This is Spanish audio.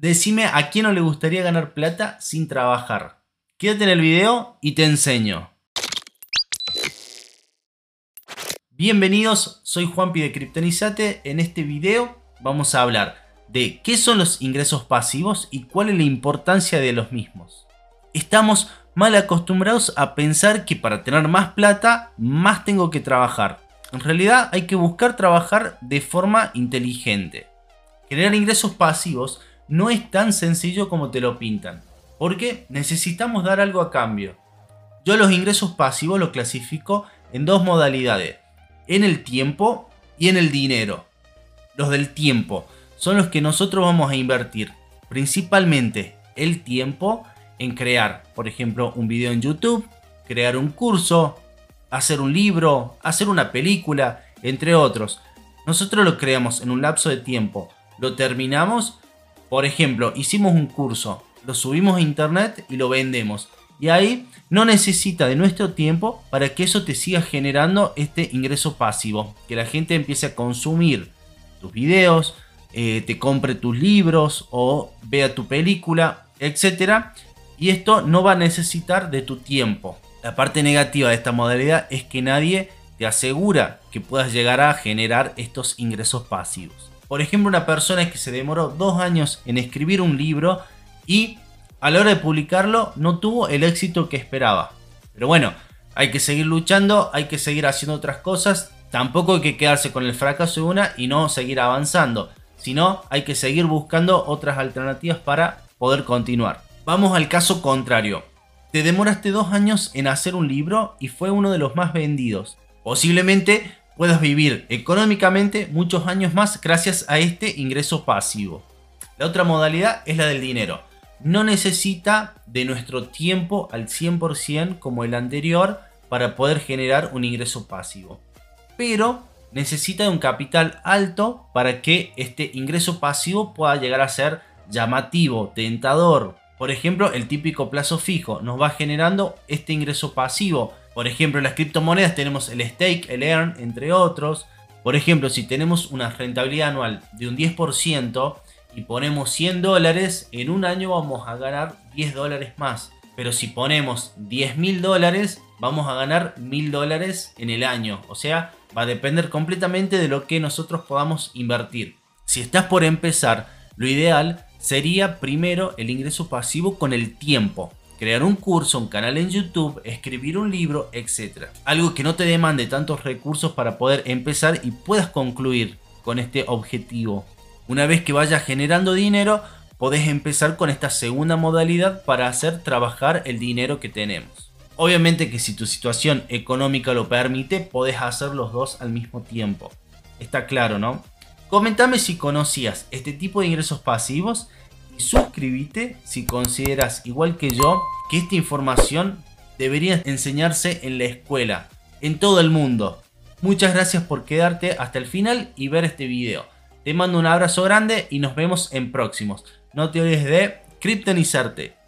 Decime a quién no le gustaría ganar plata sin trabajar. Quédate en el video y te enseño. Bienvenidos, soy Juanpi de Kryptonizate. En este video vamos a hablar de qué son los ingresos pasivos y cuál es la importancia de los mismos. Estamos mal acostumbrados a pensar que para tener más plata, más tengo que trabajar. En realidad hay que buscar trabajar de forma inteligente. Generar ingresos pasivos no es tan sencillo como te lo pintan, porque necesitamos dar algo a cambio. Yo los ingresos pasivos los clasifico en dos modalidades, en el tiempo y en el dinero. Los del tiempo son los que nosotros vamos a invertir, principalmente el tiempo en crear, por ejemplo, un video en YouTube, crear un curso, hacer un libro, hacer una película, entre otros. Nosotros lo creamos en un lapso de tiempo, lo terminamos por ejemplo, hicimos un curso, lo subimos a internet y lo vendemos. Y ahí no necesita de nuestro tiempo para que eso te siga generando este ingreso pasivo. Que la gente empiece a consumir tus videos, eh, te compre tus libros o vea tu película, etc. Y esto no va a necesitar de tu tiempo. La parte negativa de esta modalidad es que nadie te asegura que puedas llegar a generar estos ingresos pasivos. Por ejemplo, una persona que se demoró dos años en escribir un libro y a la hora de publicarlo no tuvo el éxito que esperaba. Pero bueno, hay que seguir luchando, hay que seguir haciendo otras cosas. Tampoco hay que quedarse con el fracaso de una y no seguir avanzando, sino hay que seguir buscando otras alternativas para poder continuar. Vamos al caso contrario. Te demoraste dos años en hacer un libro y fue uno de los más vendidos. Posiblemente puedas vivir económicamente muchos años más gracias a este ingreso pasivo. La otra modalidad es la del dinero. No necesita de nuestro tiempo al 100% como el anterior para poder generar un ingreso pasivo. Pero necesita de un capital alto para que este ingreso pasivo pueda llegar a ser llamativo, tentador. Por ejemplo, el típico plazo fijo nos va generando este ingreso pasivo por ejemplo, en las criptomonedas tenemos el stake, el earn, entre otros. Por ejemplo, si tenemos una rentabilidad anual de un 10% y ponemos 100 dólares, en un año vamos a ganar 10 dólares más. Pero si ponemos 10 mil dólares, vamos a ganar 1000 dólares en el año. O sea, va a depender completamente de lo que nosotros podamos invertir. Si estás por empezar, lo ideal sería primero el ingreso pasivo con el tiempo crear un curso, un canal en YouTube, escribir un libro, etc. Algo que no te demande tantos recursos para poder empezar y puedas concluir con este objetivo. Una vez que vayas generando dinero, podés empezar con esta segunda modalidad para hacer trabajar el dinero que tenemos. Obviamente que si tu situación económica lo permite, podés hacer los dos al mismo tiempo. Está claro, ¿no? Comentame si conocías este tipo de ingresos pasivos suscríbete si consideras, igual que yo, que esta información debería enseñarse en la escuela, en todo el mundo. Muchas gracias por quedarte hasta el final y ver este video. Te mando un abrazo grande y nos vemos en próximos. No te olvides de criptonizarte.